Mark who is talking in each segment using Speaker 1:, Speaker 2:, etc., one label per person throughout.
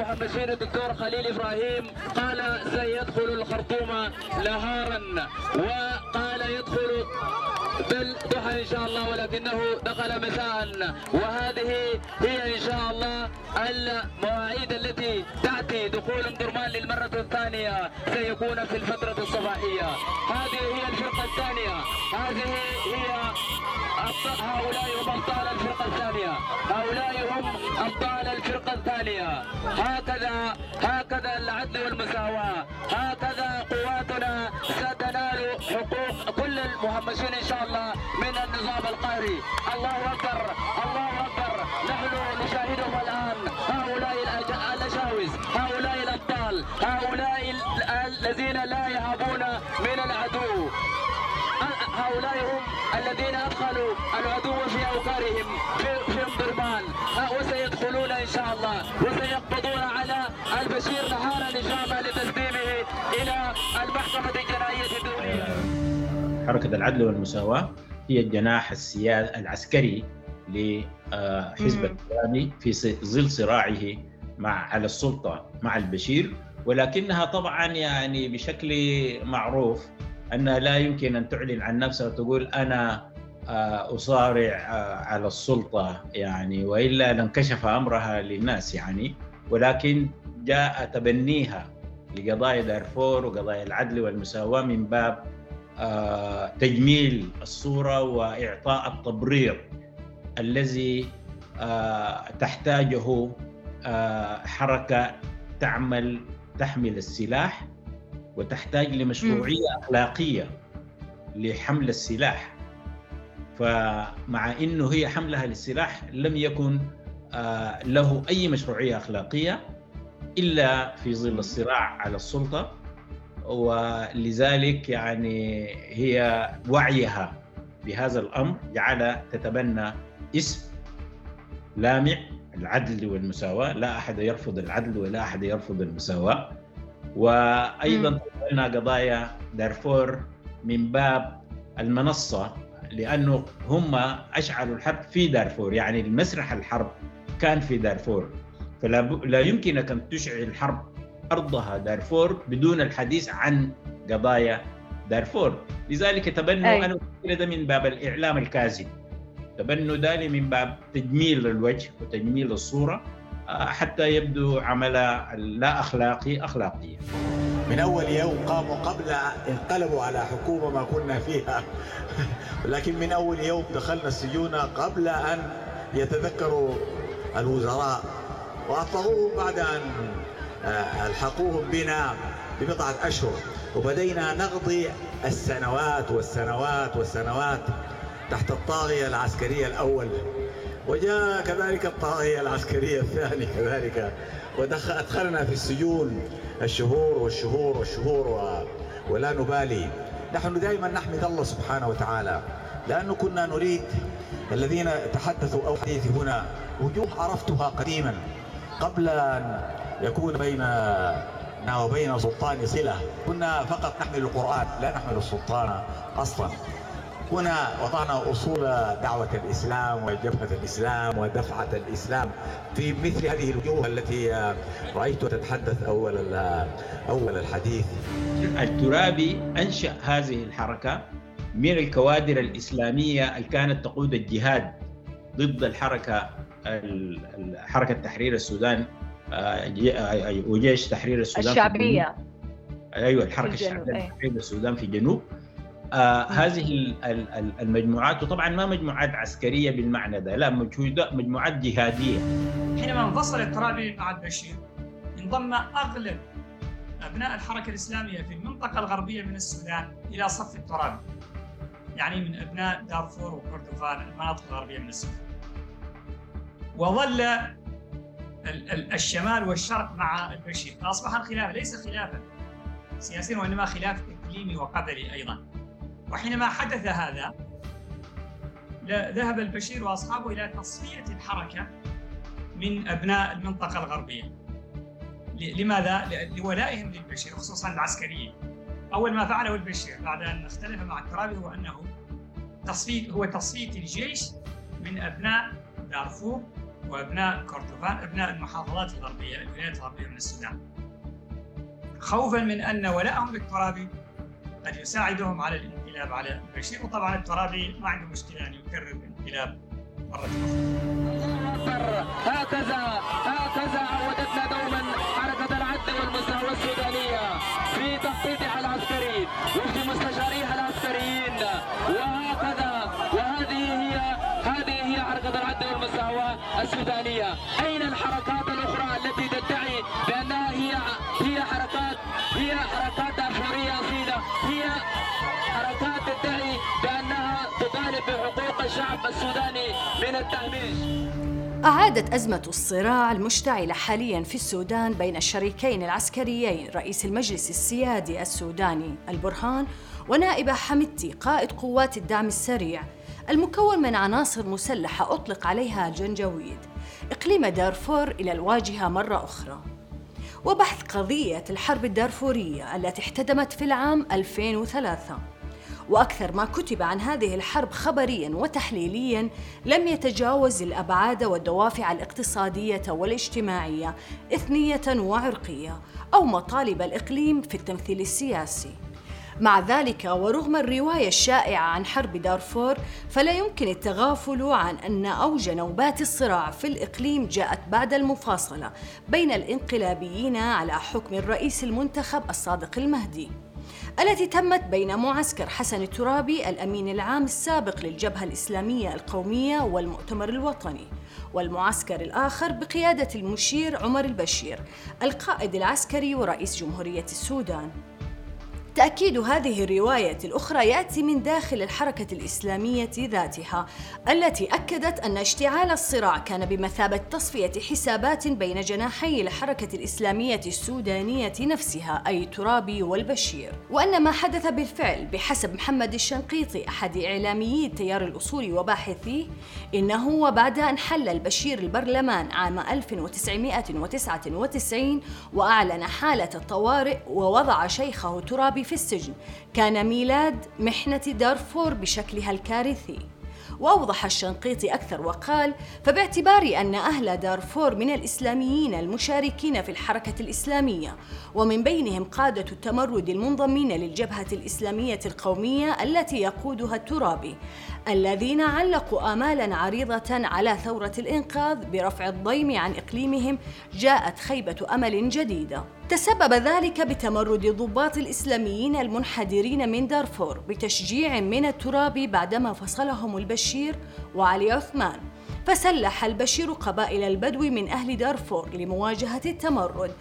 Speaker 1: المحمسين الدكتور خليل إبراهيم. قال سيدخل الخرطوم نهارا وقال يدخل بالضحى إن شاء الله ولكنه دخل مساء وهذه هي إن شاء الله المواعيد التي تأتي دخول درمان للمرة الثانية. سيكون في الفترة الصباحية. هذه هي الفرقة الثانية. هذه هي هؤلاء هم أبطال الفرقة الثانية. هؤلاء هم أبطال الفرقة الثانية. هكذا هكذا العدل والمساواة. هكذا قواتنا ستنال حقوق كل المهمشين إن شاء الله من النظام القهري الله أكبر الله أكبر. نحن نشاهدهم الآن. هؤلاء الأجاوز هؤلاء الأبطال هؤلاء الذين لا يهابون من العدو. هؤلاء هم الذين أدخلوا العدو في أوكارهم في في وسيدخلون إن شاء الله وسيقبضون على البشير نهارا إن شاء الله لتسليمه إلى المحكمة الجنائية الدولية.
Speaker 2: حركة العدل والمساواة هي الجناح السياسي العسكري لحزب الإسلامي في ظل صراعه مع على السلطة مع البشير. ولكنها طبعا يعني بشكل معروف انها لا يمكن أن تعلن عن نفسها وتقول أنا أصارع على السلطة يعني وإلا لانكشف أمرها للناس يعني. ولكن جاء تبنيها لقضايا دارفور وقضايا العدل والمساواة من باب تجميل الصورة وإعطاء التبرير الذي تحتاجه حركة تعمل تحمل السلاح وتحتاج لمشروعية أخلاقية لحمل السلاح. فمع إنه هي حملها للسلاح لم يكن له أي مشروعية أخلاقية إلا في ظل الصراع على السلطة. ولذلك يعني هي وعيها بهذا الأمر جعل تتبنى اسم لامع العدل والمساواة، لا أحد يرفض العدل ولا أحد يرفض المساواة. وأيضا تبنى قضايا دارفور من باب المنصة لأنه هم اشعلوا الحرب في دارفور، يعني المسرح الحرب كان في دارفور. فلا لا يمكنك أن تشعل الحرب أرضها دارفور بدون الحديث عن قضايا دارفور. لذلك تبنوا أي. أنا ده من باب الإعلام الكاذب. تبنوا ذلك من باب تجميل الوجه وتجميل الصورة حتى يبدو عمل لا أخلاقي أخلاقيا.
Speaker 3: من أول يوم قاموا قبل انقلبوا على حكومة ما كنا فيها. لكن من أول يوم دخلنا السجون قبل أن يتذكروا الوزراء. واطلقوهم بعد أن ألحقوهم بنا ببضعة أشهر. وبدينا نقضي السنوات والسنوات والسنوات تحت الطاغية العسكرية الأول. وجاء كذلك الطاغية العسكرية الثاني كذلك. وادخلنا في السجون الشهور والشهور والشهور و... ولا نبالي. نحن دائما نحمد الله سبحانه وتعالى. لأنه كنا نريد الذين تحدثوا أو حديث هنا وجوه عرفتها قديما. قبل أن يكون بيننا وبين سلطان صلة كنا فقط نحمل القرآن لا نحمل السلطان أصلا هنا وضعنا أصول دعوة الإسلام وجبهة الإسلام ودفعة الإسلام في مثل هذه الوجوه التي رأيت تتحدث أول أول الحديث.
Speaker 2: الترابي أنشأ هذه الحركة من الكوادر الإسلامية اللي كانت تقود الجهاد ضد الحركة حركة تحرير السودان وجيش تحرير السودان
Speaker 4: الشعبية.
Speaker 2: أيوه الحركة الشعبية لتحرير السودان في الجنوب. آه هذه المجموعات وطبعا ما مجموعات عسكرية بالمعنى ده لا مجموعات جهادية.
Speaker 5: حينما انفصل الترابي مع البشير انضم أغلب أبناء الحركة الإسلامية في المنطقة الغربية من السودان إلى صف الترابي. يعني من أبناء دارفور وكردفان المناطق الغربية من السودان. وظل الشمال والشرق مع البشير فأصبح الخلاف ليس خلافا سياسيا وإنما خلاف إقليمي وقبلي أيضا وحينما حدث هذا ذهب البشير وأصحابه إلى تصفية الحركة من أبناء المنطقة الغربية. لماذا؟ لولائهم للبشير خصوصا العسكريين. أول ما فعله البشير بعد أن اختلف مع الترابي هو أنه تصفية هو تصفية الجيش من أبناء دارفور وأبناء كردفان أبناء المحافظات الغربية الولايات الغربية من السودان. خوفا من أن ولاءهم للترابي قد يساعدهم على الانقلاب على البشير وطبعا الترابي ما عنده مشكلة ان يكرر الانقلاب مرة
Speaker 1: أخرى. هكذا هكذا عودتنا دوما حركه العدل والمساواة السودانية في تخطيطها العسكري. وفي الشعب السوداني من التهميش.
Speaker 4: أعادت أزمة الصراع المشتعلة حاليا في السودان بين الشريكين العسكريين رئيس المجلس السيادي السوداني البرهان ونائبة حمدتي قائد قوات الدعم السريع. المكون من عناصر مسلحة أطلق عليها الجنجويد إقليم دارفور إلى الواجهة مرة أخرى. وبحث قضية الحرب الدارفورية التي احتدمت في العام 2003 وأكثر ما كتب عن هذه الحرب خبريا وتحليليا لم يتجاوز الأبعاد والدوافع الاقتصادية والاجتماعية إثنية وعرقية أو مطالب الإقليم في التمثيل السياسي. مع ذلك ورغم الرواية الشائعة عن حرب دارفور فلا يمكن التغافل عن أن أوج نوبات الصراع في الإقليم جاءت بعد المفاصلة بين الانقلابيين على حكم الرئيس المنتخب الصادق المهدي. التي تمت بين معسكر حسن الترابي الأمين العام السابق للجبهة الإسلامية القومية والمؤتمر الوطني والمعسكر الآخر بقيادة المشير عمر البشير القائد العسكري ورئيس جمهورية السودان. تأكيد هذه الرواية الأخرى يأتي من داخل الحركة الإسلامية ذاتها، التي أكدت أن اشتعال الصراع كان بمثابة تصفية حسابات بين جناحي الحركة الإسلامية السودانية نفسها أي ترابي والبشير، وأن ما حدث بالفعل بحسب محمد الشنقيطي أحد إعلاميي التيار الأصولي وباحثيه إنه وبعد أن حل البشير البرلمان عام 1999 وأعلن حالة الطوارئ ووضع شيخه ترابي في السجن. كان ميلاد محنة دارفور بشكلها الكارثي. وأوضح الشنقيطي أكثر وقال فباعتبار أن أهل دارفور من الإسلاميين المشاركين في الحركة الإسلامية ومن بينهم قادة التمرد المنضمين للجبهة الإسلامية القومية التي يقودها الترابي الذين علقوا آمالا عريضة على ثورة الإنقاذ برفع الضيم عن إقليمهم جاءت خيبة أمل جديدة. تسبب ذلك بتمرد ضباط الإسلاميين المنحدرين من دارفور بتشجيع من التراب بعدما فصلهم البشير وعلي عثمان. فسلح البشير قبائل البدو من أهل دارفور لمواجهة التمرد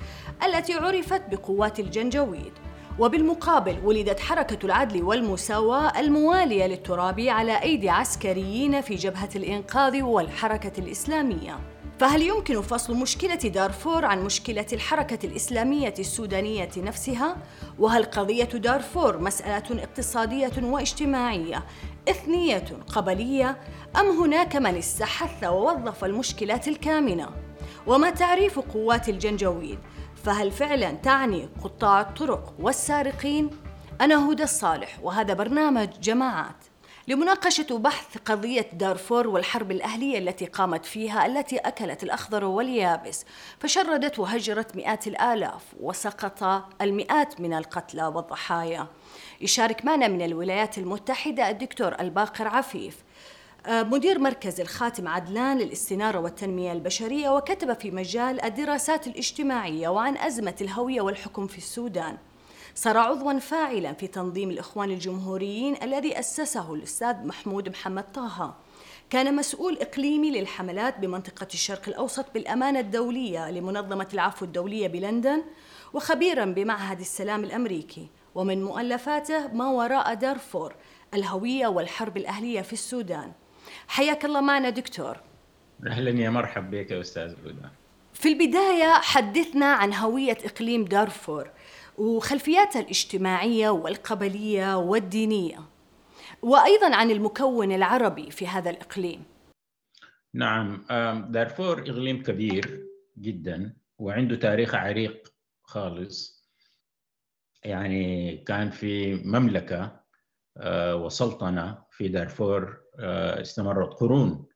Speaker 4: التي عرفت بقوات الجنجويد. وبالمقابل ولدت حركة العدل والمساواة الموالية للترابي على أيدي عسكريين في جبهة الإنقاذ والحركة الإسلامية. فهل يمكن فصل مشكلة دارفور عن مشكلة الحركة الإسلامية السودانية نفسها؟ وهل قضية دارفور مسألة اقتصادية واجتماعية إثنية قبلية أم هناك من استحث ووظف المشكلات الكامنة؟ وما تعريف قوات الجنجويد؟ فهل فعلا تعني قطاع الطرق والسارقين؟ أنا هدى الصالح وهذا برنامج جماعات لمناقشة وبحث قضية دارفور والحرب الأهلية التي قامت فيها التي أكلت الأخضر واليابس فشردت وهجرت مئات الآلاف وسقط المئات من القتلى والضحايا. يشارك معنا من الولايات المتحدة الدكتور الباقر عفيف. آه، مدير مركز الخاتم عدلان للاستنارة والتنمية البشرية وكتب في مجال الدراسات الاجتماعية وعن أزمة الهوية والحكم في السودان. صار عضوا فاعلا في تنظيم الإخوان الجمهوريين الذي أسسه الأستاذ محمود محمد طه. كان مسؤول إقليمي للحملات بمنطقة الشرق الأوسط بالأمانة الدولية لمنظمة العفو الدولية بلندن وخبيرا بمعهد السلام الأمريكي. ومن مؤلفاته ما وراء دارفور الهوية والحرب الأهلية في السودان. حياك الله معنا دكتور.
Speaker 2: أهلا يا مرحب بك يا أستاذ هدى
Speaker 4: في البداية حدثنا عن هوية إقليم دارفور. وخلفياتها الاجتماعية والقبلية والدينية وأيضا عن المكون العربي في هذا الإقليم.
Speaker 2: نعم دارفور إقليم كبير جدا وعنده تاريخ عريق خالص. يعني كان في مملكة آه، وسلطنة في دارفور آه، استمرت قرون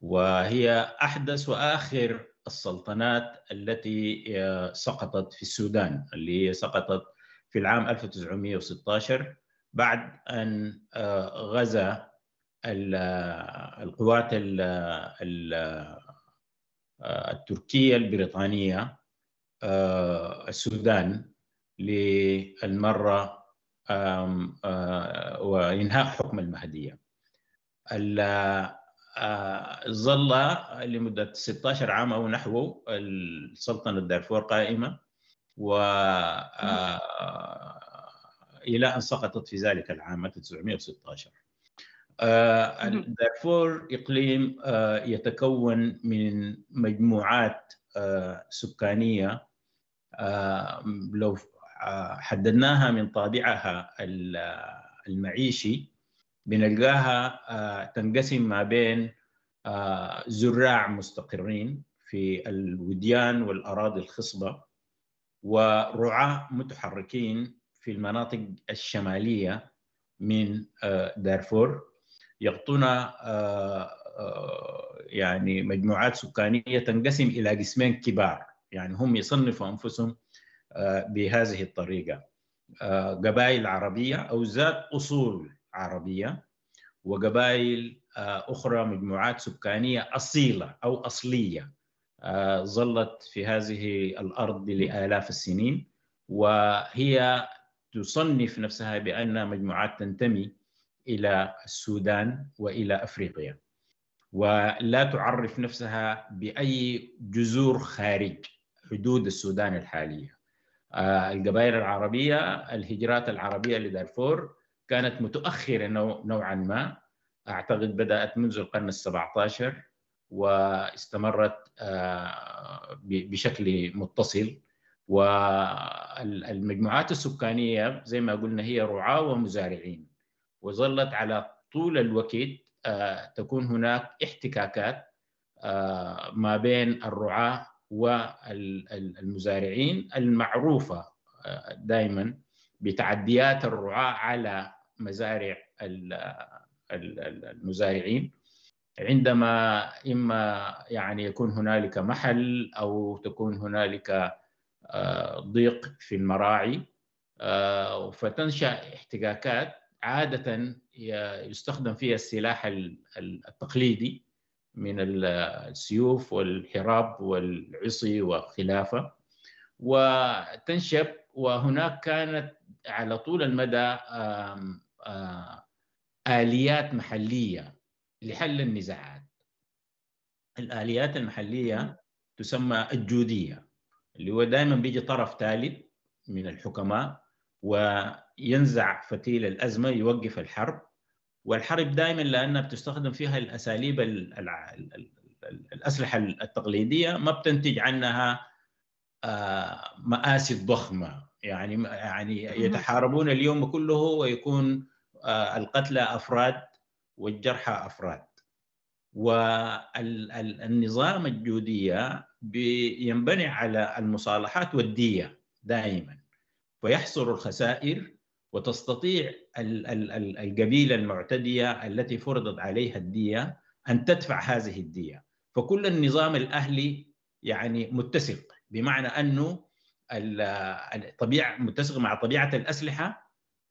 Speaker 2: وهي أحدث وآخر السلطنات التي سقطت في السودان اللي هي سقطت في العام 1916 بعد أن غزا القوات التركية البريطانية السودان للمرة وإنهاء حكم المهدية. ظل لمدة 16 عام أو نحوه السلطنة دارفور قائمة و إلى أن سقطت في ذلك العام 1916 دارفور إقليم يتكون من مجموعات سكانية لو حددناها من طابعها المعيشي. بنلقاها تنقسم ما بين زراع مستقرين في الوديان والأراضي الخصبة ورعاة متحركين في المناطق الشمالية من دارفور. يغطون يعني مجموعات سكانية تنقسم إلى قسمين كبار. يعني هم يصنفوا أنفسهم بهذه الطريقة. قبائل عربية أو ذات أصول عربية وقبائل أخرى مجموعات سكانية أصيلة أو أصلية ظلت في هذه الأرض لآلاف السنين. وهي تصنف نفسها بأنها مجموعات تنتمي إلى السودان وإلى أفريقيا. ولا تعرف نفسها بأي جذور خارج حدود السودان الحالية. القبائل العربية الهجرات العربية لدارفور كانت متأخرة نوعا ما. أعتقد بدأت منذ القرن السبعة عشر واستمرت بشكل متصل. والمجموعات السكانية زي ما قلنا هي رعاة ومزارعين. وظلت على طول الوقت تكون هناك احتكاكات ما بين الرعاة والمزارعين المعروفة دائما بتعديات الرعاة على مزارع المزارعين. عندما إما يعني يكون هنالك محل أو تكون هنالك ضيق في المراعي فتنشأ احتكاكات عادة يستخدم فيها السلاح التقليدي من السيوف والحراب والعصي وخلافة. وتنشب وهناك كانت على طول المدى آليات محلية لحل النزاعات. الآليات المحلية تسمى الجودية اللي هو دائما بيجي طرف ثالث من الحكماء وينزع فتيل الأزمة يوقف الحرب. والحرب دائما لأنها بتستخدم فيها الأساليب الأسلحة التقليدية ما بتنتج عنها مآسي ضخمة يعني يعني يتحاربون اليوم كله ويكون القتلى أفراد والجرحى أفراد. والنظام الجودية ينبني على المصالحات والدية دائما. ويحصر الخسائر وتستطيع القبيلة المعتدية التي فرضت عليها الدية أن تدفع هذه الدية. فكل النظام الأهلي يعني متسق بمعنى أنه الطبيعه متسق مع طبيعة الأسلحة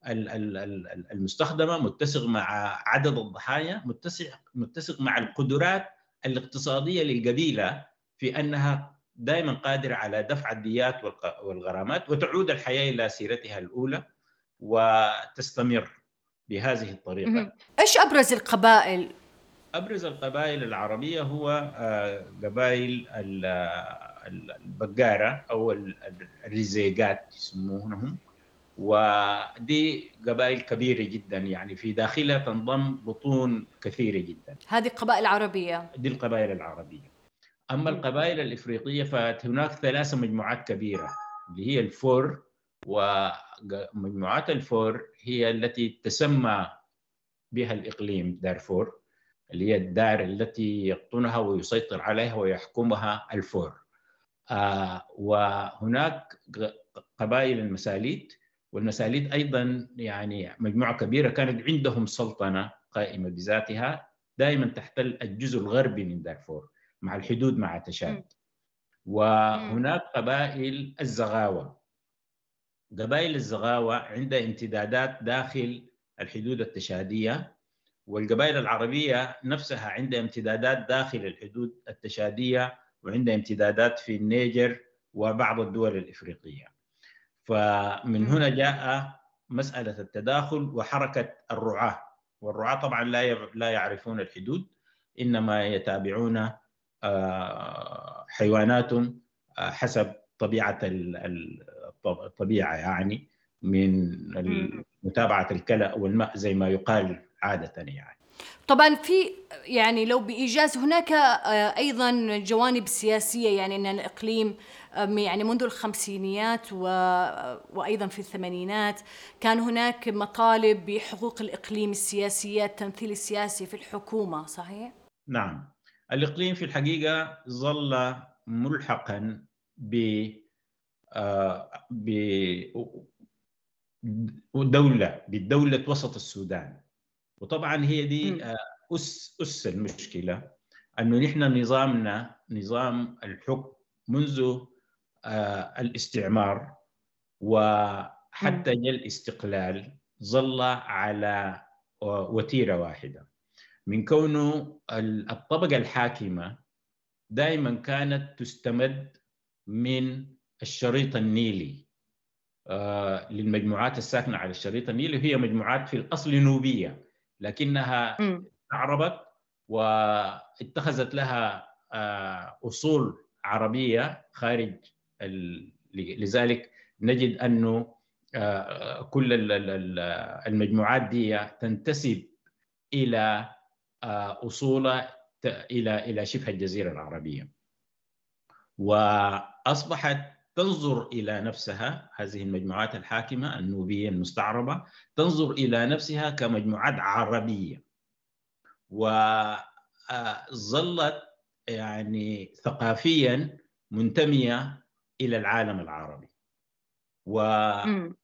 Speaker 2: المستخدمة متسق مع عدد الضحايا متسق متسق مع القدرات الاقتصادية للقبيلة في أنها دائما قادرة على دفع الديات والغرامات وتعود الحياة إلى سيرتها الأولى وتستمر بهذه الطريقة.
Speaker 4: إيش أبرز القبائل؟
Speaker 2: أبرز القبائل العربية هو قبائل البقارة أو الرزيقات يسمونهم ودي قبائل كبيرة جدا يعني في داخلها تنضم بطون كثيرة جدا.
Speaker 4: هذه قبائل عربية
Speaker 2: دي القبائل العربية. أما القبائل الإفريقية فهناك ثلاثة مجموعات كبيرة اللي هي الفور ومجموعات الفور هي التي تسمى بها الإقليم دارفور اللي هي الدار التي يقطنها ويسيطر عليها ويحكمها الفور. آه وهناك قبائل المساليت والمساليت أيضا يعني مجموعة كبيرة كانت عندهم سلطنة قائمة بذاتها دائما تحتل الجزء الغربي من دارفور مع الحدود مع تشاد. وهناك قبائل الزغاوة. قبائل الزغاوة عندها امتدادات داخل الحدود التشادية والقبائل العربية نفسها عندها امتدادات داخل الحدود التشادية وعندها امتدادات في النيجر وبعض الدول الإفريقية. فمن هنا جاء مسألة التداخل وحركة الرعاة. والرعاة طبعا لا لا يعرفون الحدود إنما يتابعون آه، حيوانات آه، حسب طبيعة الطبيعة يعني من متابعة الكلى والماء زي ما يقال عادة يعني.
Speaker 4: طبعا في يعني لو بإيجاز هناك آه، أيضا جوانب سياسية يعني أن الإقليم يعني منذ الخمسينيات و... وأيضا في الثمانينات كان هناك مطالب بحقوق الإقليم السياسية التمثيل السياسي في الحكومة صحيح؟
Speaker 2: نعم. الإقليم في الحقيقة ظل ملحقا ب آه، بدولة بدولة وسط السودان. وطبعا هي دي آه، أس أس المشكلة أنه نحن نظامنا نظام الحكم منذ الاستعمار وحتى الاستقلال ظل على وتيرة واحدة. من كونه الطبقة الحاكمة دائما كانت تستمد من الشريط النيلي آه، للمجموعات الساكنة على الشريط النيلي وهي مجموعات في الأصل نوبية لكنها تعربت واتخذت لها آه، أصول عربية خارج لذلك نجد أنه آه، كل المجموعات دي تنتسب إلى أصولها إلى إلى شبه الجزيرة العربية. وأصبحت تنظر إلى نفسها هذه المجموعات الحاكمة النوبية المستعربة تنظر إلى نفسها كمجموعات عربية. وظلت يعني ثقافيا منتمية إلى العالم العربي. وهي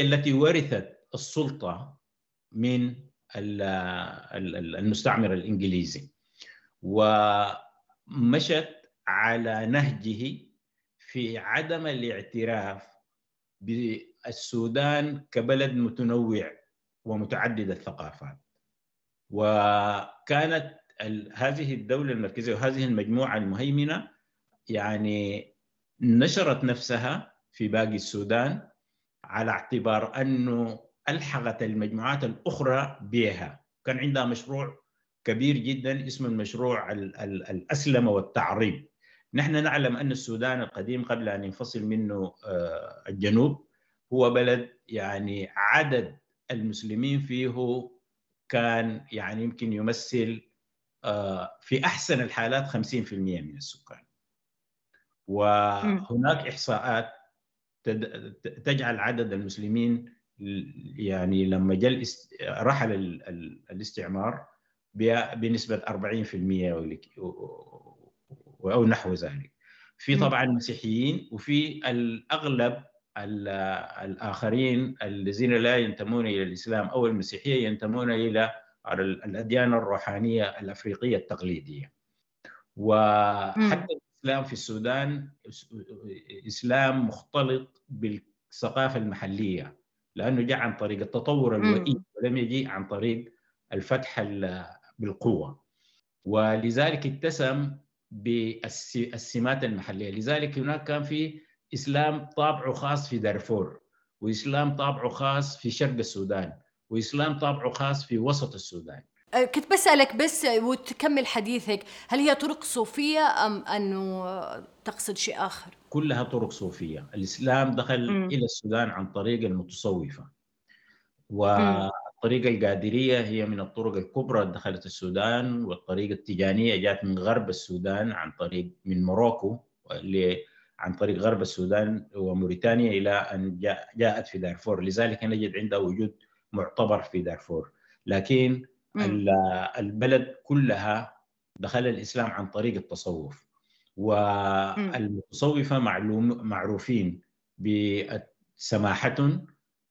Speaker 2: التي ورثت السلطة من المستعمر الإنجليزي. ومشت على نهجه في عدم الاعتراف بالسودان كبلد متنوع ومتعدد الثقافات. وكانت هذه الدولة المركزية وهذه المجموعة المهيمنة يعني نشرت نفسها في باقي السودان على اعتبار أنه ألحقت المجموعات الأخرى بها كان عندها مشروع كبير جدا اسمه المشروع الأسلمة والتعريب. نحن نعلم أن السودان القديم قبل أن ينفصل منه آه، الجنوب هو بلد يعني عدد المسلمين فيه كان يعني يمكن يمثل آه، في أحسن الحالات 50% من السكان. وهناك إحصاءات تجعل عدد المسلمين يعني لما جاء رحل الاستعمار بنسبة 40% أو نحو ذلك. في طبعا مسيحيين وفي الأغلب الآخرين الذين لا ينتمون إلى الإسلام أو المسيحية ينتمون إلى الأديان الروحانية الأفريقية التقليدية. وحتى الإسلام في السودان إسلام مختلط بالثقافة المحلية لأنه جاء عن طريق التطور الوئيد ولم يجي عن طريق الفتح بالقوة. ولذلك اتسم بالسمات المحلية. لذلك هناك كان في إسلام طابعه خاص في دارفور وإسلام طابعه خاص في شرق السودان وإسلام طابعه خاص في وسط السودان.
Speaker 4: كنت بسألك بس وتكمل حديثك هل هي طرق صوفية أم أنه تقصد شيء آخر؟
Speaker 2: كلها طرق صوفية. الإسلام دخل م. إلى السودان عن طريق المتصوفة. والطريقة القادرية هي من الطرق الكبرى دخلت السودان والطريقة التيجانية جاءت من غرب السودان عن طريق من موروكو عن طريق غرب السودان وموريتانيا إلى أن جاءت في دارفور. لذلك نجد عندها وجود معتبر في دارفور. لكن البلد كلها دخل الإسلام عن طريق التصوف. والمتصوفة معلوم معروفين بسماحة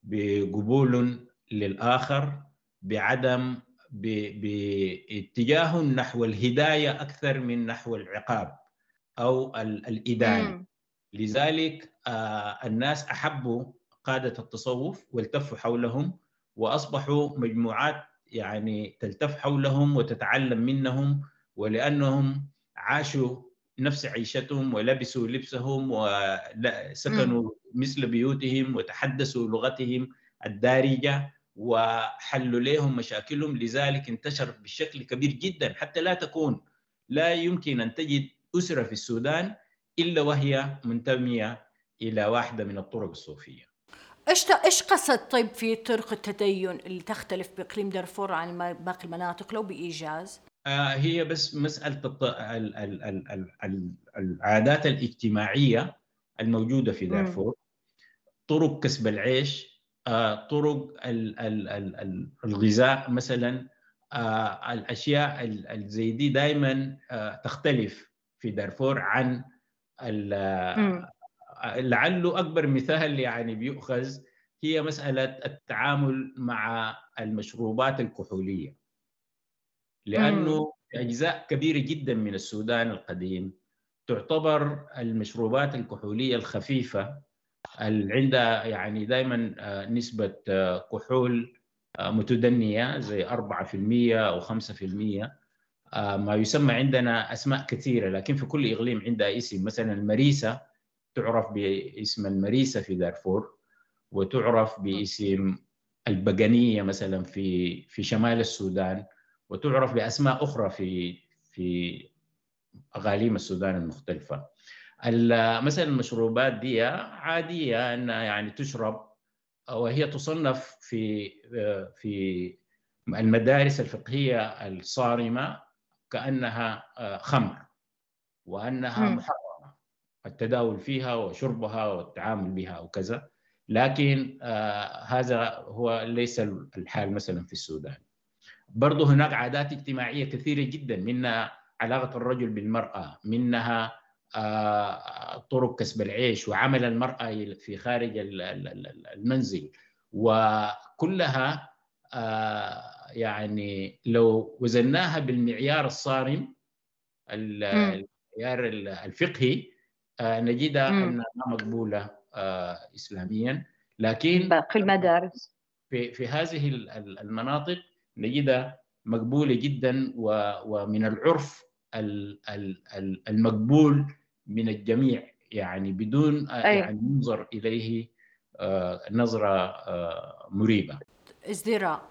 Speaker 2: بقبول للآخر بعدم باتجاه نحو الهداية أكثر من نحو العقاب أو الإدانة. لذلك آه، الناس أحبوا قادة التصوف والتفوا حولهم وأصبحوا مجموعات يعني تلتف حولهم وتتعلم منهم ولأنهم عاشوا نفس عيشتهم ولبسوا لبسهم وسكنوا مثل بيوتهم وتحدثوا لغتهم الدارجة وحلوا لهم مشاكلهم لذلك انتشر بشكل كبير جدا حتى لا تكون لا يمكن أن تجد أسرة في السودان إلا وهي منتمية إلى واحدة من الطرق الصوفية.
Speaker 4: إيش إيش قصد طيب في طرق التدين اللي تختلف بإقليم دارفور عن باقي المناطق لو بإيجاز؟
Speaker 2: آه هي بس مسألة العادات الاجتماعية الموجودة في دارفور. طرق كسب العيش آه طرق الغذاء مثلا آه الأشياء زي دي دائما تختلف في دارفور عن لعله أكبر مثال يعني بيؤخذ هي مسألة التعامل مع المشروبات الكحولية. لأنه في أجزاء كبيرة جدا من السودان القديم تعتبر المشروبات الكحولية الخفيفة اللي عندها يعني دائما آه، نسبة آه، كحول آه، متدنية زي 4% أو 5% ما يسمى عندنا أسماء كثيرة لكن في كل إقليم عندها اسم. مثلا المريسه تعرف باسم المريسة في دارفور وتعرف باسم البقنية مثلا في في شمال السودان وتعرف بأسماء أخرى في في أقاليم السودان المختلفة. مثلا المشروبات دي عادية إنها يعني تشرب وهي تصنف في في المدارس الفقهية الصارمة كأنها خمر محرمة. التداول فيها وشربها والتعامل بها وكذا. لكن هذا هو ليس الحال مثلا في السودان. برضه هناك عادات اجتماعية كثيرة جدا منها علاقة الرجل بالمرأة منها آه، طرق كسب العيش وعمل المرأة في خارج المنزل. وكلها آه، يعني لو وزناها بالمعيار الصارم المعيار الفقهي آه، نجدها انها مقبوله اسلاميا. لكن
Speaker 6: باقي المدارس.
Speaker 2: في في هذه المناطق نجدها مقبوله جدا ومن العرف المقبول من الجميع يعني بدون أيوة. يعني ينظر إليه آه، نظرة آه، مريبة.
Speaker 4: ازدراء.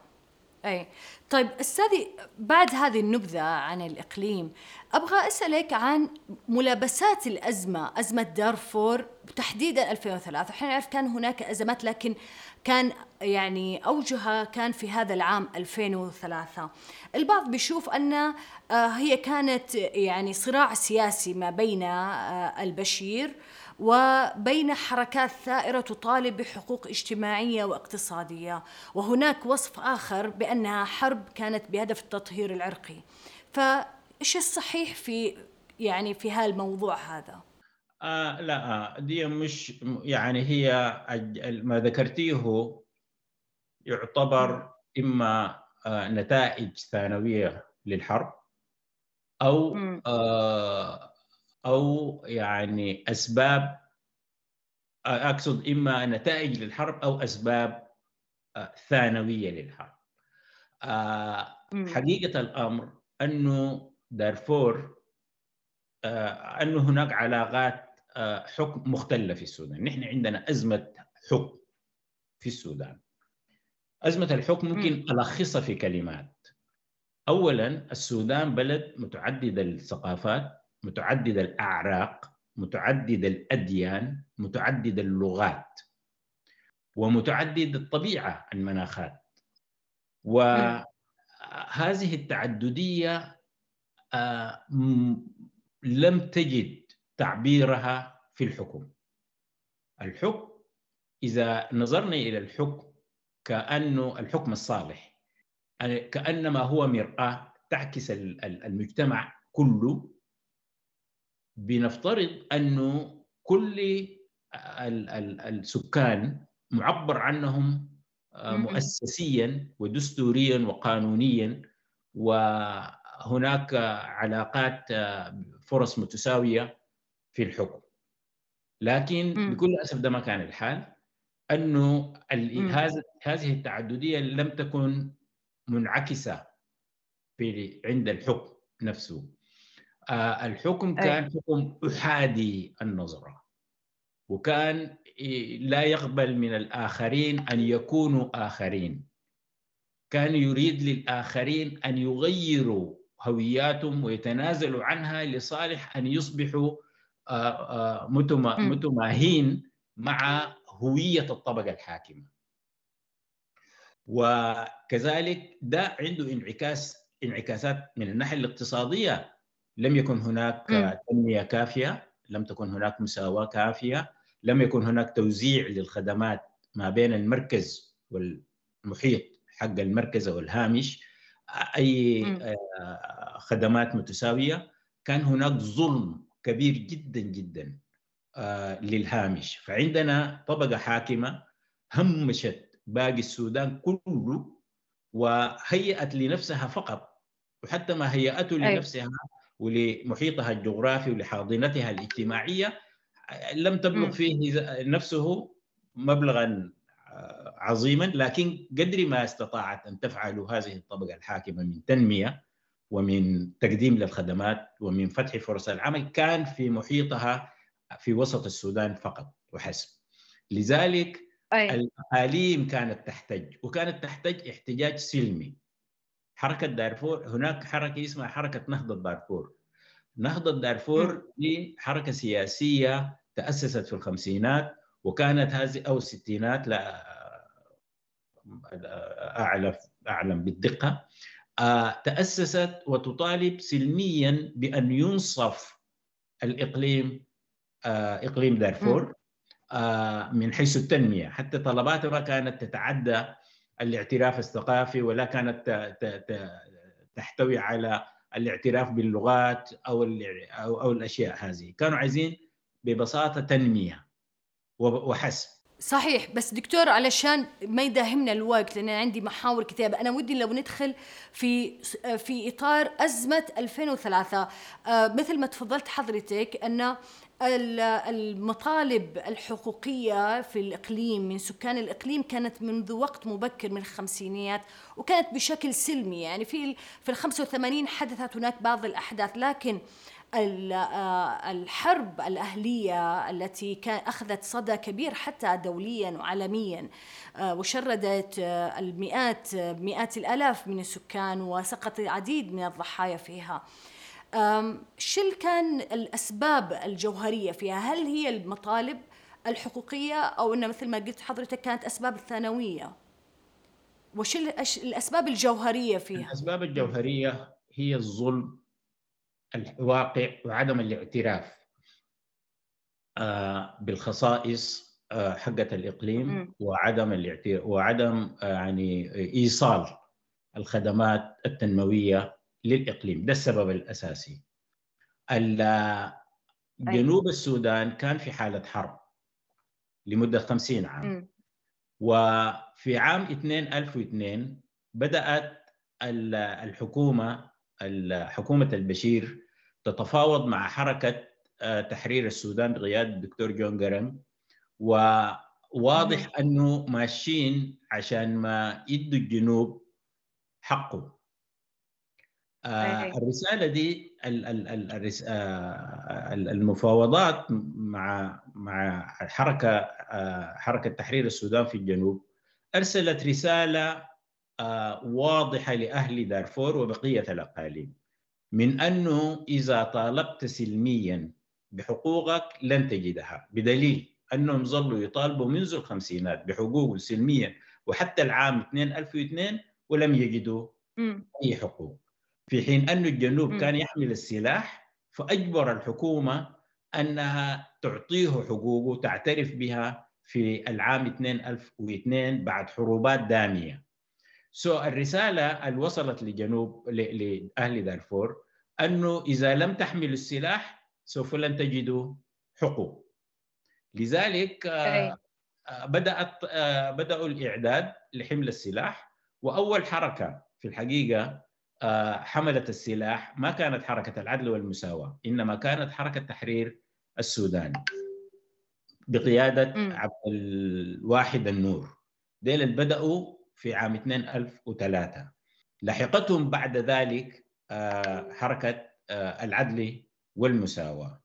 Speaker 4: أي. طيب أستاذي بعد هذه النبذة عن الإقليم أبغى أسألك عن ملابسات الأزمة أزمة دارفور تحديدا 2003 إحنا نعرف كان هناك أزمات لكن كان يعني أوجها كان في هذا العام 2003 البعض بيشوف أن آه، هي كانت يعني صراع سياسي ما بين آه، البشير وبين حركات ثائرة تطالب بحقوق اجتماعية واقتصادية. وهناك وصف آخر بأنها حرب كانت بهدف التطهير العرقي. فإيش الصحيح في يعني في هالموضوع هذا؟
Speaker 2: آه لا دي مش يعني هي ما ذكرتيه يعتبر إما آه نتائج ثانوية للحرب أو آه أو يعني أسباب أقصد إما نتائج للحرب أو أسباب آه، ثانوية للحرب. آه، حقيقة الأمر أنه دارفور آه، أنه هناك علاقات حكم مختلفه في السودان، نحن عندنا أزمة حكم في السودان. أزمة الحكم ممكن ألخصها في كلمات. اولا السودان بلد متعدد الثقافات متعدد الأعراق متعدد الأديان متعدد اللغات ومتعدد الطبيعة المناخات. وهذه التعددية آه، لم تجد تعبيرها في الحكم. الحكم إذا نظرنا إلى الحكم كأنه الحكم الصالح يعني كأنما هو مرآة تعكس المجتمع كله. بنفترض أنه كل السكان معبر عنهم آه، مؤسسيا ودستوريا وقانونيا وهناك علاقات فرص متساوية في الحكم. لكن. بكل أسف ده ما كان الحال أنه هذه التعددية لم تكن منعكسة في عند الحكم نفسه. آه، الحكم
Speaker 4: أي.
Speaker 2: كان حكم أحادي النظره وكان لا يقبل من الآخرين أن يكونوا آخرين كان يريد للآخرين أن يغيروا هوياتهم ويتنازلوا عنها لصالح أن يصبحوا آه، آه،. متماهين مع هوية الطبقة الحاكمة وكذلك ده عنده انعكاس انعكاسات من الناحية الاقتصادية لم يكن هناك. تنمية كافية لم تكن هناك مساواة كافية لم يكن هناك توزيع للخدمات ما بين المركز والمحيط حق المركز أو الهامش
Speaker 4: أي.
Speaker 2: آه، خدمات متساوية كان هناك ظلم كبير جدا جدا آه، للهامش فعندنا طبقة حاكمة همشت باقي السودان كله وهيأت لنفسها فقط وحتى ما هيأته
Speaker 4: أيوة.
Speaker 2: لنفسها ولمحيطها الجغرافي ولحاضنتها الاجتماعية لم تبلغ. فيه نفسه مبلغا آه، عظيما لكن قدر ما استطاعت أن تفعل هذه الطبقة الحاكمة من تنمية ومن تقديم للخدمات ومن فتح فرص العمل كان في محيطها في وسط السودان فقط وحسب لذلك
Speaker 4: أي.
Speaker 2: الأقاليم كانت تحتج وكانت تحتج احتجاج سلمي حركة دارفور هناك حركة اسمها حركة نهضة دارفور. نهضة دارفور دي حركة سياسية تأسست في الخمسينات وكانت هذه أو الستينات لا اعلم أعلم بالدقة. آه، تأسست وتطالب سلميا بأن ينصف الإقليم آه، إقليم دارفور آه، من حيث التنمية. حتى طلباتها كانت تتعدى الاعتراف الثقافي ولا كانت تحتوي على الاعتراف باللغات أو أو أو الأشياء هذه. كانوا عايزين ببساطة تنمية وحسب
Speaker 4: صحيح بس دكتور علشان ما يداهمنا الوقت لأن عندي محاور كتابه أنا ودي لو ندخل في في إطار أزمة 2003 آه، مثل ما تفضلت حضرتك أن المطالب الحقوقية في الإقليم من سكان الإقليم كانت منذ وقت مبكر من الخمسينيات وكانت بشكل سلمي. يعني في في ال 85 حدثت هناك بعض الأحداث لكن آه، الحرب الأهلية التي كان أخذت صدى كبير حتى دوليا وعالميا آه، وشردت آه، المئات مئات الآلاف من السكان وسقط العديد من الضحايا فيها. شو كان الأسباب الجوهرية فيها؟ هل هي المطالب الحقوقية أو أن مثل ما قلت حضرتك كانت أسباب ثانوية وش الأسباب الجوهرية فيها؟
Speaker 2: الأسباب الجوهرية هي الظلم الواقع وعدم الاعتراف آه، بالخصائص آه، حقة الإقليم. وعدم الاعتراف وعدم آه، يعني إيصال الخدمات التنموية للإقليم. ده السبب الأساسي. ال- جنوب السودان كان في حالة حرب لمدة 50 عام.
Speaker 4: مم.
Speaker 2: وفي عام 2002 بدأت ال- الحكومة ال- حكومة البشير تتفاوض مع حركة آه، تحرير السودان بقيادة الدكتور جون جرن وواضح أنه ماشيين عشان ما يدوا الجنوب حقه. آه،
Speaker 4: أي.
Speaker 2: الرسالة دي آه، ال- المفاوضات مع مع حركة آه، حركة تحرير السودان في الجنوب أرسلت رسالة آه، واضحة لأهل دارفور وبقية الأقاليم من أنه إذا طالبت سلميا بحقوقك لن تجدها بدليل أنهم ظلوا يطالبوا منذ الخمسينات بحقوق سلميا وحتى العام 2002 ولم يجدوا. أي حقوق في حين أن الجنوب. كان يحمل السلاح فأجبر الحكومة أنها تعطيه حقوقه تعترف بها في العام 2002 بعد حروبات دامية سو الرسالة اللي وصلت لجنوب لأهل دارفور أنه إذا لم تحملوا السلاح سوف لن تجدوا حقوق لذلك. آه، آه، بدأت آه، بدأوا الإعداد لحمل السلاح وأول حركة في الحقيقة حملت السلاح ما كانت حركة العدل والمساواة إنما كانت حركة تحرير السودان بقيادة. عبد الواحد النور ديل بدأوا في عام 2003 لحقتهم بعد ذلك آه، حركة آه، العدل والمساواة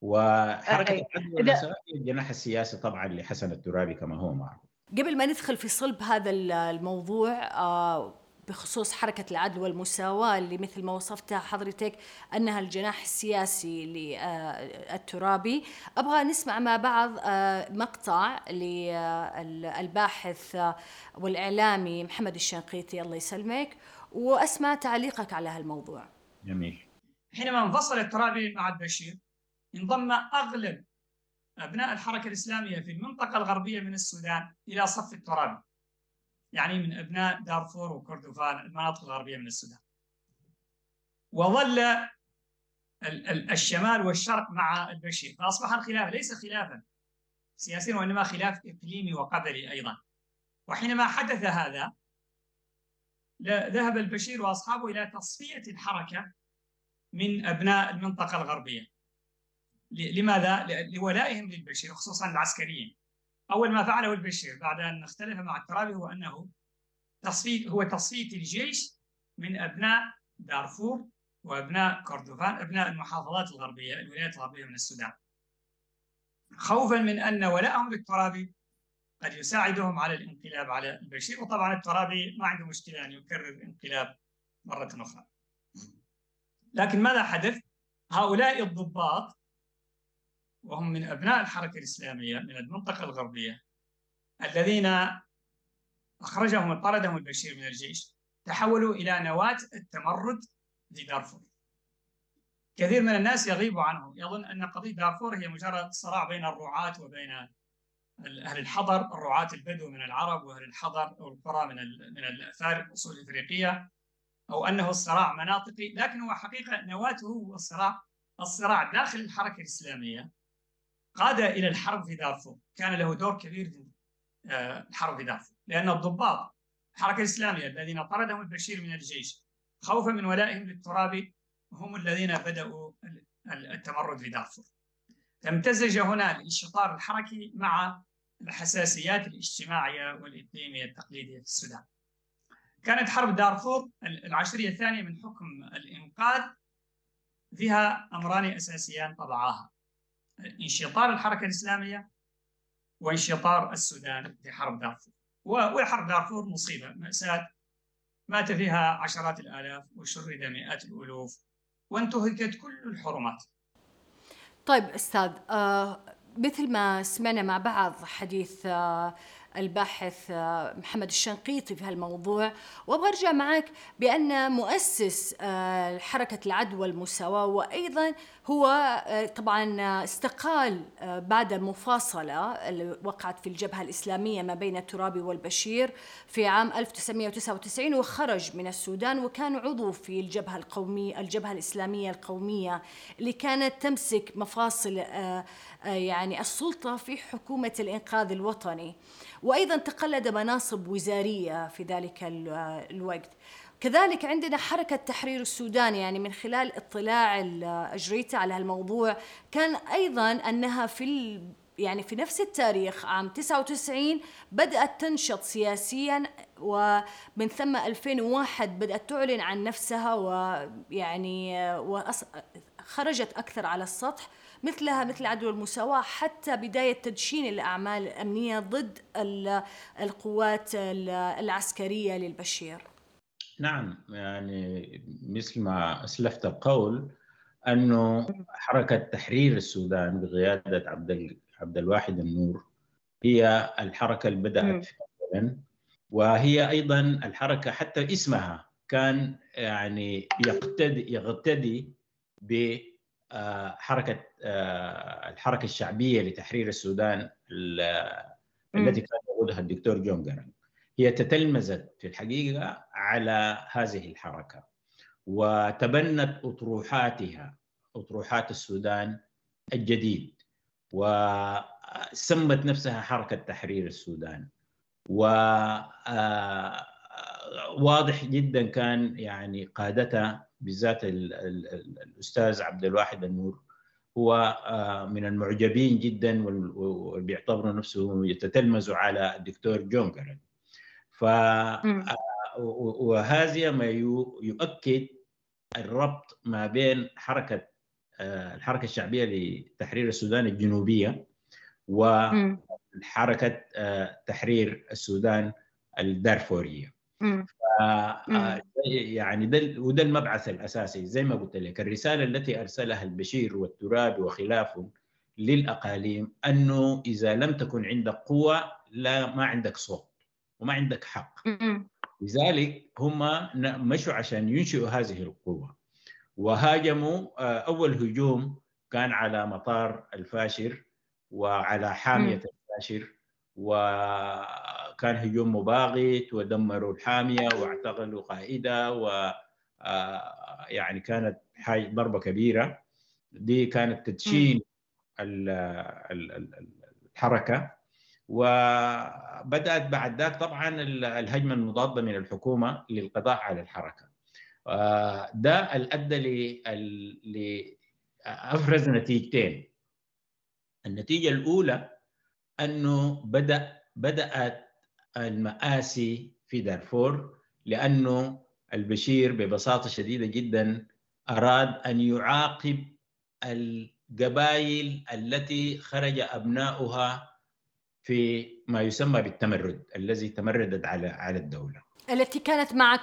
Speaker 2: وحركة. العدل والمساواة الجناح السياسي طبعا لحسن الترابي كما هو معروف
Speaker 4: قبل ما ندخل في صلب هذا ال- الموضوع آه، بخصوص حركة العدل والمساواة اللي مثل ما وصفتها حضرتك أنها الجناح السياسي للترابي. أبغى نسمع مع بعض آه، مقطع للباحث والإعلامي محمد الشنقيطي الله يسلمك وأسمع تعليقك على هالموضوع.
Speaker 2: جميل.
Speaker 5: حينما انفصل الترابي مع البشير انضم أغلب أبناء الحركة الإسلامية في المنطقة الغربية من السودان إلى صف الترابي. يعني من أبناء دارفور وكردفان المناطق الغربية من السودان. وظل ال- ال- الشمال والشرق مع البشير فأصبح الخلاف ليس خلافا سياسيا وإنما خلاف إقليمي وقبلي أيضا. وحينما حدث هذا ذهب البشير وأصحابه إلى تصفية الحركة من أبناء المنطقة الغربية. ل- لماذا؟ لولائهم للبشير خصوصا العسكريين. أول ما فعله البشير بعد أن اختلف مع الترابي هو أنه تصفيه هو تصفيه الجيش من أبناء دارفور وأبناء كردفان أبناء المحافظات الغربية الولايات الغربية من السودان. خوفا من أن ولائهم للترابي قد يساعدهم على الانقلاب على البشير وطبعا الترابي ما عنده مشكلة أن يكرر الانقلاب مرة أخرى. لكن ماذا حدث؟ هؤلاء الضباط وهم من أبناء الحركة الإسلامية من المنطقة الغربية الذين أخرجهم طردهم البشير من الجيش تحولوا إلى نواة التمرد في دارفور. كثير من الناس يغيب عنه، يظن أن قضية دارفور هي مجرد صراع بين الرعاة وبين أهل الحضر، الرعاة البدو من العرب وأهل الحضر أو القرى من من الافارقه الأصول الإفريقية أو أنه صراع مناطقي، لكن هو حقيقة نواته هو الصراع الصراع داخل الحركة الإسلامية قاد إلى الحرب في دارفور، كان له دور كبير في آه، الحرب في دارفور، لأن الضباط الحركة الإسلامية الذين طردهم البشير من الجيش خوفا من ولائهم للترابي هم الذين بدأوا ال- ال- التمرد في دارفور. فامتزج هنا الانشطار الحركي مع الحساسيات الاجتماعية والإقليمية التقليدية في السودان. كانت حرب دارفور العشرية الثانية من حكم الإنقاذ فيها أمران أساسيان طبعاها انشطار الحركة الإسلامية وانشطار السودان في حرب دارفور. وحرب دارفور مصيبة. مأساة مات فيها عشرات الآلاف وشرد مئات الألوف وانتهكت كل الحرمات.
Speaker 4: طيب أستاذ آه مثل ما سمعنا مع بعض حديث آه الباحث آه محمد الشنقيطي في هالموضوع. وأبغى أرجع معك بأن مؤسس آه حركة العدل والمساواه وأيضا هو آه طبعا استقال بعد المفاصله اللي وقعت في الجبهة الإسلامية ما بين الترابي والبشير في عام 1999 وخرج من السودان وكان عضو في الجبهة القوميه الجبهة الإسلامية القومية اللي كانت تمسك مفاصل يعني السلطة في حكومة الإنقاذ الوطني. وأيضا تقلد مناصب وزارية في ذلك ال- الوقت. كذلك عندنا حركة تحرير السودان يعني من خلال اطلاع أجريته على هالموضوع. كان أيضا أنها في ال يعني في نفس التاريخ عام 99 بدأت تنشط سياسيا ومن ثم 2001 بدأت تعلن عن نفسها ويعني وأص... خرجت أكثر على السطح. مثلها مثل العدل والمساواة حتى بداية تدشين الأعمال الأمنية ضد ال- القوات ال- العسكرية للبشير.
Speaker 2: نعم يعني مثل ما أسلفت القول أنه حركة تحرير السودان بقيادة عبد عبد الواحد النور هي الحركة اللي أولاً، وهي أيضا الحركة حتى اسمها كان يعني يقتدي يقتدي بحركه الحركة الشعبية لتحرير السودان. التي كان يقودها الدكتور جون جرن هي تتلمذت في الحقيقة على هذه الحركة وتبنت أطروحاتها أطروحات السودان الجديد وسمت نفسها حركة تحرير السودان و آه، واضح جدا كان يعني قادتها بالذات ال ال ال الأستاذ عبد الواحد النور. هو من المعجبين جدا وبيعتبروا نفسه يتتلمذ على الدكتور جون جارن ف وهذا ما يؤكد الربط ما بين حركة الحركة الشعبية لتحرير السودان الجنوبية وحركه تحرير السودان الدارفورية. يعني ده وده المبعث الأساسي زي ما قلت لك. الرسالة التي أرسلها البشير والترابي وخلافهم للأقاليم أنه إذا لم تكن عندك قوة لا ما عندك صوت وما عندك حق. لذلك هم مشوا عشان ينشئوا هذه القوة. وهاجموا أول هجوم كان على مطار الفاشر وعلى حامية الفاشر وكان هجوم مباغت ودمروا الحامية واعتقلوا قائدة و يعني كانت حاجة ضربة كبيرة. دي كانت تدشين الحركة. وبدأت بعد ذاك طبعا الهجمة المضادة من الحكومة للقضاء على الحركة. ده اللي أدى لافرز نتيجتين. النتيجة الأولى أنه بدا بدأت المآسي في دارفور لأنه البشير ببساطة شديدة جدا أراد أن يعاقب القبائل التي خرج أبناؤها في ما يسمى بالتمرد الذي تمردت على على الدولة.
Speaker 4: التي كانت مع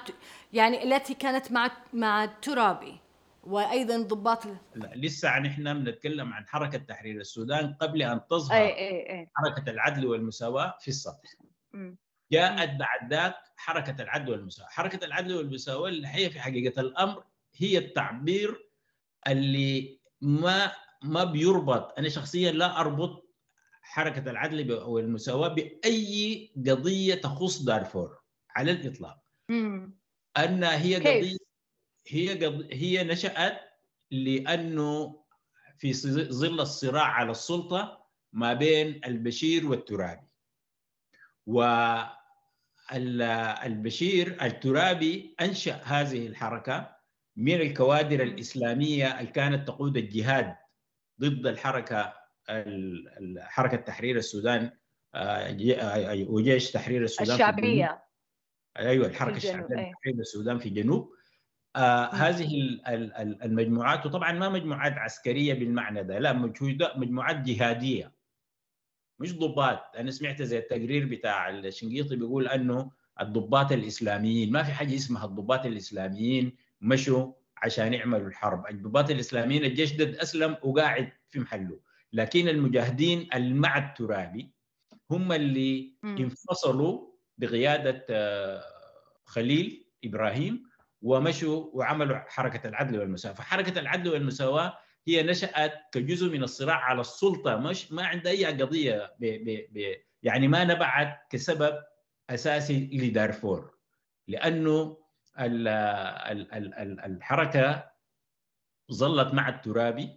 Speaker 4: يعني التي كانت مع مع الترابي وأيضا ضباط
Speaker 2: لا لسه نحن بنتكلم عن حركة تحرير السودان قبل أن تظهر
Speaker 6: أي أي أي.
Speaker 2: حركة العدل والمساواة في السطح. جاءت بعد ذاك حركة العدل والمساواة حركة العدل والمساواة اللي هي في حقيقة الأمر هي التعبير اللي ما ما بيربط أنا شخصيا لا أربط حركة العدل والمساواة بأي قضية تخص دارفور على الإطلاق
Speaker 6: مم.
Speaker 2: أن هي؟ قضيه هي قض... هي نشأت لأنه في ظل الصراع على السلطة ما بين البشير والترابي والبشير الترابي أنشأ هذه الحركة من الكوادر الإسلامية اللي كانت تقود الجهاد ضد الحركة حركة تحرير السودان وجيش تحرير السودان.
Speaker 6: الشعبية أيوه
Speaker 2: الشعبية
Speaker 6: أيوة.
Speaker 2: لتحرير السودان في الجنوب آه هذه ال- ال- ال- المجموعات وطبعا ما مجموعات عسكرية بالمعنى ده لا مجموعات جهادية مش ضباط. أنا سمعت زي التقرير بتاع الشنقيطي بيقول أنه الضباط الإسلاميين ما في حاجة اسمها الضباط الإسلاميين مشوا عشان يعملوا الحرب. الضباط الإسلاميين الجيش ده أسلم وقاعد في محله. لكن المجاهدين المع الترابي هم اللي
Speaker 6: مم.
Speaker 2: انفصلوا بقيادة آه، خليل إبراهيم ومشوا وعملوا حركة العدل والمساواة، فحركة العدل والمساواة هي نشأت كجزء من الصراع على السلطة مش ما عندها أي قضية ب ب ب يعني ما نبعت كسبب أساسي لدارفور لأنه ال ال ال ال الحركة ظلت مع الترابي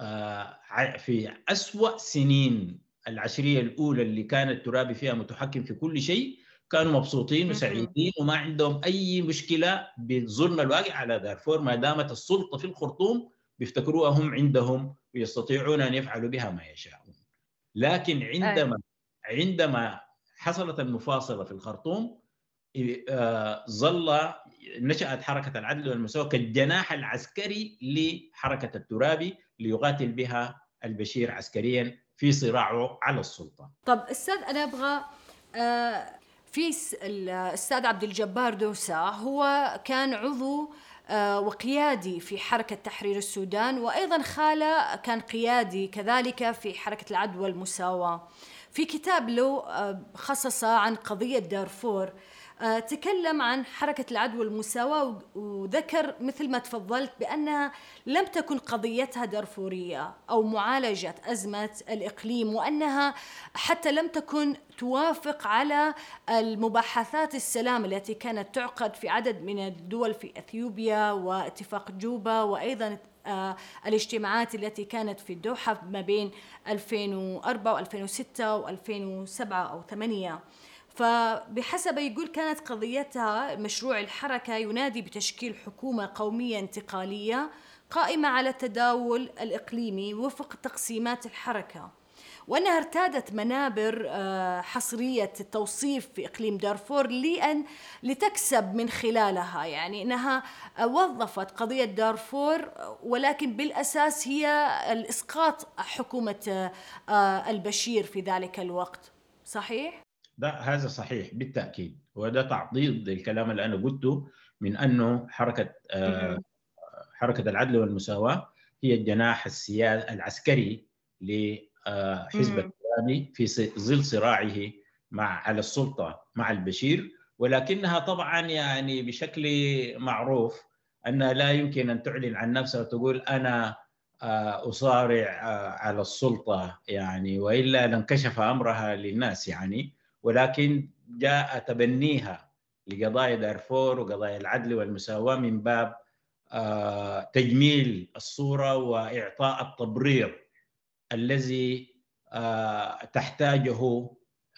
Speaker 2: آه، في أسوأ سنين العشرية الأولى اللي كان الترابي فيها متحكم في كل شيء كانوا مبسوطين. وسعيدين وما عندهم أي مشكلة بالظلم الواقع على دارفور ما دامت السلطة في الخرطوم بيفتكروها هم عندهم ويستطيعون أن يفعلوا بها ما يشاءون. لكن عندما عندما حصلت المفاصلة في الخرطوم آه، ظل نشأت حركة العدل والمساواة كالجناح العسكري لحركة الترابي ليقاتل بها البشير عسكريا في صراعه على السلطة.
Speaker 4: طب أستاذ أنا أبغى آه، في الاستاذ عبد الجبار دوسا هو كان عضو وقيادي في حركة تحرير السودان وأيضا خالة كان قيادي كذلك في حركة العدل والمساواة. في كتاب له آه، خصص عن قضية دارفور آه، تكلم عن حركة العدل والمساواة وذكر مثل ما تفضلت بأنها لم تكن قضيتها دارفورية أو معالجة أزمة الإقليم وأنها حتى لم تكن توافق على المباحثات السلام التي كانت تعقد في عدد من الدول في أثيوبيا واتفاق جوبا وأيضا آه، الاجتماعات التي كانت في الدوحة ما بين 2004 و2006 و2007 أو 8 فبحسب يقول كانت قضيتها مشروع الحركة ينادي بتشكيل حكومة قومية انتقالية قائمة على التداول الإقليمي وفق تقسيمات الحركة. وأنها ارتادت منابر آه، حصرية التوصيف في إقليم دارفور لأن لتكسب من خلالها. يعني أنها وظفت قضية دارفور ولكن بالأساس هي الإسقاط حكومة آه، البشير في ذلك الوقت. صحيح؟
Speaker 2: ده هذا صحيح بالتأكيد وده تعضيد للكلام اللي أنا قلته من أنه حركة آه، حركة العدل والمساواة هي الجناح السياسي العسكري لحزب الإسلامي في ظل صراعه مع على السلطة مع البشير ولكنها طبعا يعني بشكل معروف انها لا يمكن أن تعلن عن نفسها وتقول أنا آه، أصارع آه، على السلطة يعني وإلا لانكشف أمرها للناس يعني. ولكن جاء تبنيها لقضايا دارفور وقضايا العدل والمساواة من باب آه، تجميل الصورة وإعطاء التبرير الذي آه، تحتاجه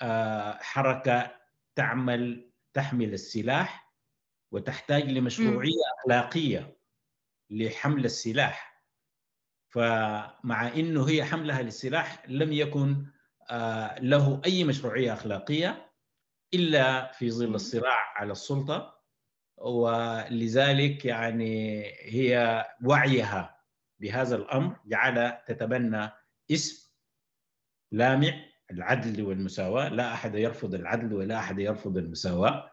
Speaker 2: آه، حركة تعمل تحمل السلاح وتحتاج لمشروعية أخلاقية لحمل السلاح. فمع إنه هي حملها للسلاح لم يكن له أي مشروعية أخلاقية إلا في ظل الصراع على السلطة ولذلك يعني هي وعيها بهذا الأمر جعل تتبنى اسم لامع العدل والمساواة، لا أحد يرفض العدل ولا أحد يرفض المساواة.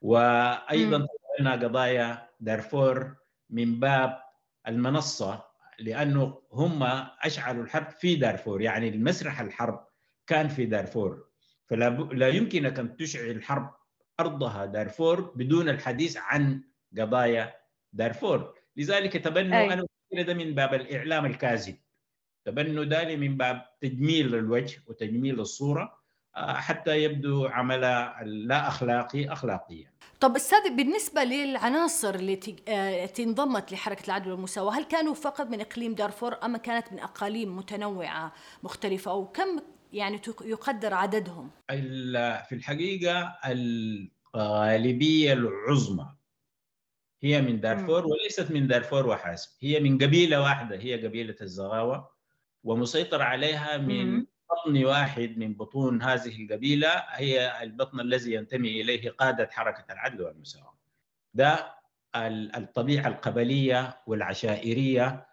Speaker 2: وأيضا تتبنى قضايا دارفور من باب المنصة لأنه هم أشعلوا الحرب في دارفور يعني المسرح الحرب كان في دارفور. فلا ب... لا يمكنك أن تشعل حرب أرضها دارفور بدون الحديث عن قضايا دارفور. لذلك تبنوا أي. أنا ده من باب الإعلام الكاذب. تبنوا ذلك من باب تجميل الوجه وتجميل الصورة آه، حتى يبدو عمل لا أخلاقي اخلاقيا.
Speaker 4: طب أستاذ بالنسبة للعناصر اللي آه، انضمت لحركة العدل والمساواة هل كانوا فقط من إقليم دارفور أم كانت من أقاليم متنوعة مختلفة؟ وكم يعني يقدر عددهم.
Speaker 2: في الحقيقة الغالبية العظمى هي من دارفور وليست من دارفور وحسب هي من قبيلة واحدة هي قبيلة الزغاوة ومسيطر عليها من بطن واحد من بطون هذه القبيلة هي البطن الذي ينتمي إليه قادة حركة العدل والمساواة. ده الطبيعة القبلية والعشائرية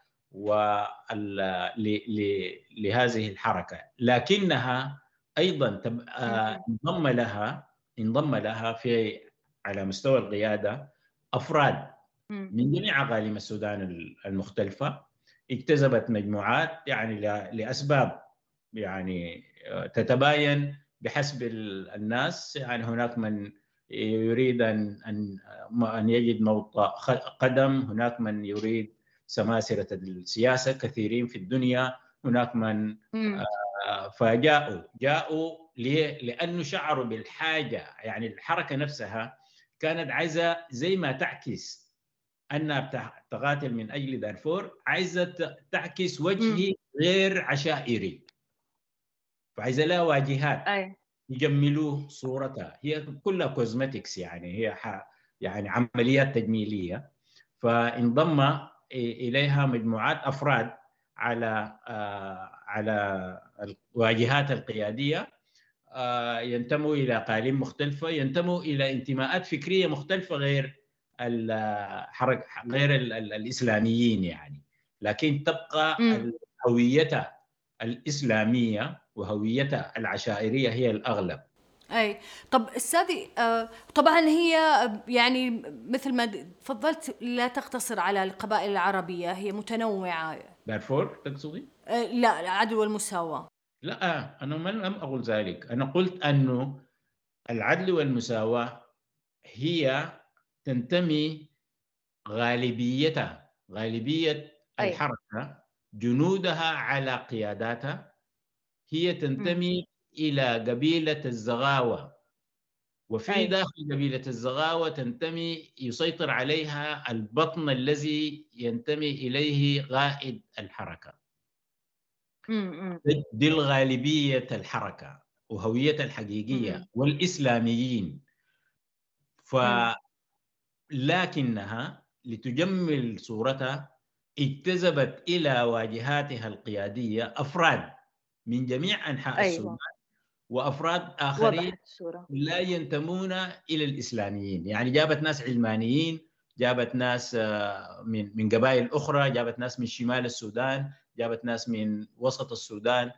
Speaker 2: لهذه الحركة. لكنها أيضا آه، انضم لها انضم لها في على مستوى القيادة أفراد. من جميع اقاليم السودان المختلفة اجتذبت مجموعات يعني لأسباب يعني آه، تتباين بحسب الناس. يعني هناك من يريد ان ان أن يجد موطأ قدم هناك من يريد سماسرة السياسة كثيرين في الدنيا. هناك من آه فجاءوا جاءوا ليه؟ لأنه شعروا بالحاجة يعني الحركة نفسها كانت عايزة زي ما تعكس أنها تقاتل من أجل دارفور عايزة تعكس وجهي غير عشائري. فعايزة لها واجهات أي. يجملوه صورتها. هي كلها كوزمتكس يعني هي يعني عمليات تجميلية. فانضم إليها مجموعات أفراد على آه، على الواجهات القيادية. آه، ينتموا إلى اقاليم مختلفة ينتموا إلى انتماءات فكرية مختلفة غير الحركه غير الإسلاميين يعني. لكن تبقى هويتها الإسلامية وهويتها العشائرية هي الأغلب.
Speaker 4: أي. طب استاذي آه طبعا هي يعني مثل ما تفضلت لا تقتصر على القبائل العربية هي متنوعة.
Speaker 2: دارفور تقصدي؟
Speaker 4: آه لا العدل والمساواة.
Speaker 2: لا أنا لم أقل ذلك. أنا قلت انه العدل والمساواة هي تنتمي غالبيتها غالبية أي. الحركة جنودها على قياداتها هي تنتمي إلى قبيلة الزغاوة وفي أي. داخل قبيلة الزغاوة تنتمي يسيطر عليها البطن الذي ينتمي إليه غائد الحركة دي الغالبية الحركة وهويتها الحقيقية
Speaker 4: مم.
Speaker 2: والإسلاميين ف. لكنها لتجمل صورتها اجتذبت إلى واجهاتها القيادية أفراد من جميع أنحاء
Speaker 6: أيوة.
Speaker 2: السودان
Speaker 6: وأفراد آخرين
Speaker 2: لا ينتمون إلى الإسلاميين. يعني جابت ناس علمانيين جابت ناس آه، من من قبائل أخرى جابت ناس من شمال السودان جابت ناس من وسط السودان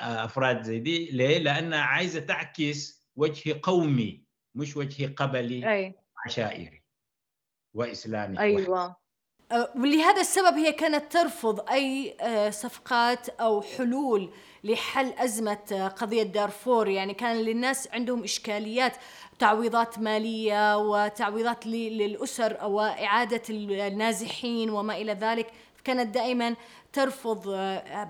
Speaker 2: آه، أفراد زي دي. ليه؟ لأنها عايزة تعكس وجه قومي مش وجه قبلي
Speaker 6: أي.
Speaker 2: عشائري وإسلامي.
Speaker 6: أيوة.
Speaker 4: أه، ولهذا السبب هي كانت ترفض أي أه، صفقات أو حلول لحل أزمة أه، قضية دارفور. يعني كان للناس عندهم إشكاليات تعويضات مالية وتعويضات ل- للأسر وإعادة النازحين وما إلى ذلك. كانت دائما ترفض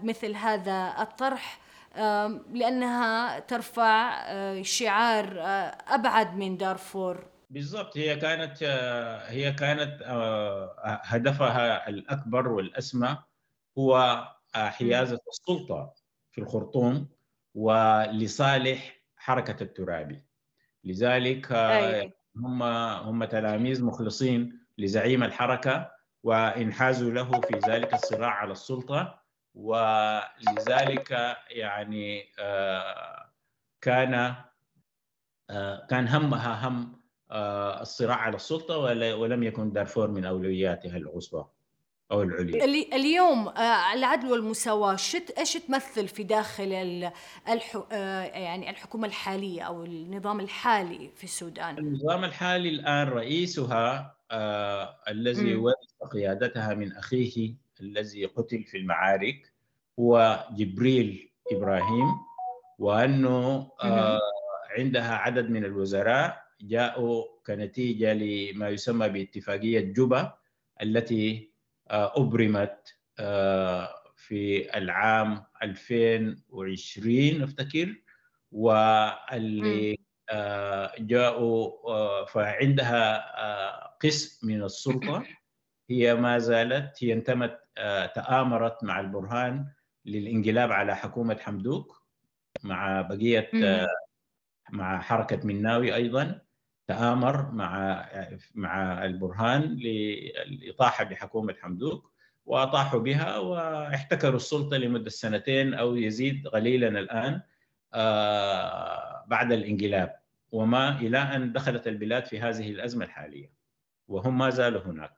Speaker 4: مثل هذا الطرح أم، لأنها ترفع شعار أبعد من دارفور.
Speaker 2: بالضبط. هي كانت هي كانت آه، هدفها الأكبر والأسمى هو آه، حيازة السلطة في الخرطوم ولصالح حركة الترابي. لذلك آه، هم هم تلاميذ مخلصين لزعيم الحركة وإنحازوا له في ذلك الصراع على السلطة. ولذلك يعني كان كان همها هم الصراع على السلطة ولم يكن دارفور من اولوياتها العصبى أو العليا.
Speaker 4: اليوم آه، العدل والمساواة شت إيش تمثل في داخل آه، يعني الحكومة الحالية أو النظام الحالي في السودان؟
Speaker 2: النظام الحالي الآن رئيسها آه، الذي. ورث قيادتها من أخيه الذي قتل في المعارك هو جبريل إبراهيم وأنه آه، عندها عدد من الوزراء جاءوا كنتيجة لما يسمى باتفاقية جوبا التي آه، أبرمت آه، في العام 2020 أفتكر. واللي آه، جاءوا فعندها قسم من السلطة. هي ما زالت هي انتمت تآمرت مع البرهان للانقلاب على حكومة حمدوك مع بقية مع حركة مناوي أيضا. تآمر مع مع البرهان للإطاحة بحكومة حمدوك وأطاحوا بها واحتكروا السلطة لمدة سنتين أو يزيد قليلا الآن آه، بعد الإنقلاب. وما إلى أن دخلت البلاد في هذه الأزمة الحالية. وهم ما زالوا هناك.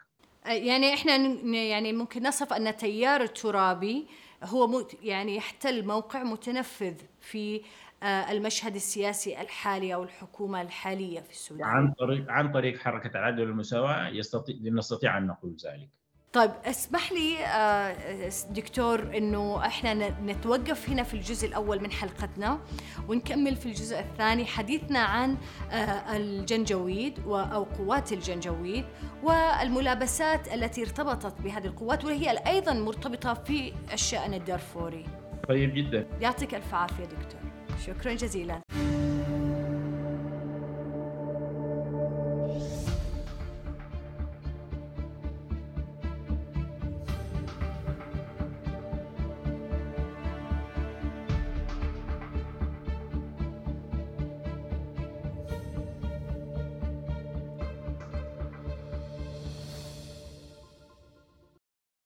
Speaker 4: يعني إحنا يعني ممكن نصف أن تيار الترابي هو يعني يحتل موقع متنفذ في المشهد السياسي الحالي أو الحكومة الحالية في السودان
Speaker 2: عن طريق عن طريق حركة العدل والمساواة يستطيع نستطيع أن نقول ذلك
Speaker 4: طيب اسمح لي آه، دكتور إنه إحنا نتوقف هنا في الجزء الأول من حلقتنا ونكمل في الجزء الثاني حديثنا عن آه، الجنجويد أو قوات الجنجويد والملابسات التي ارتبطت بهذه القوات وهي أيضا مرتبطة في الشأن الدارفوري.
Speaker 2: طيب جدا
Speaker 4: يعطيك ألف عافية دكتور. شكرا جزيلا.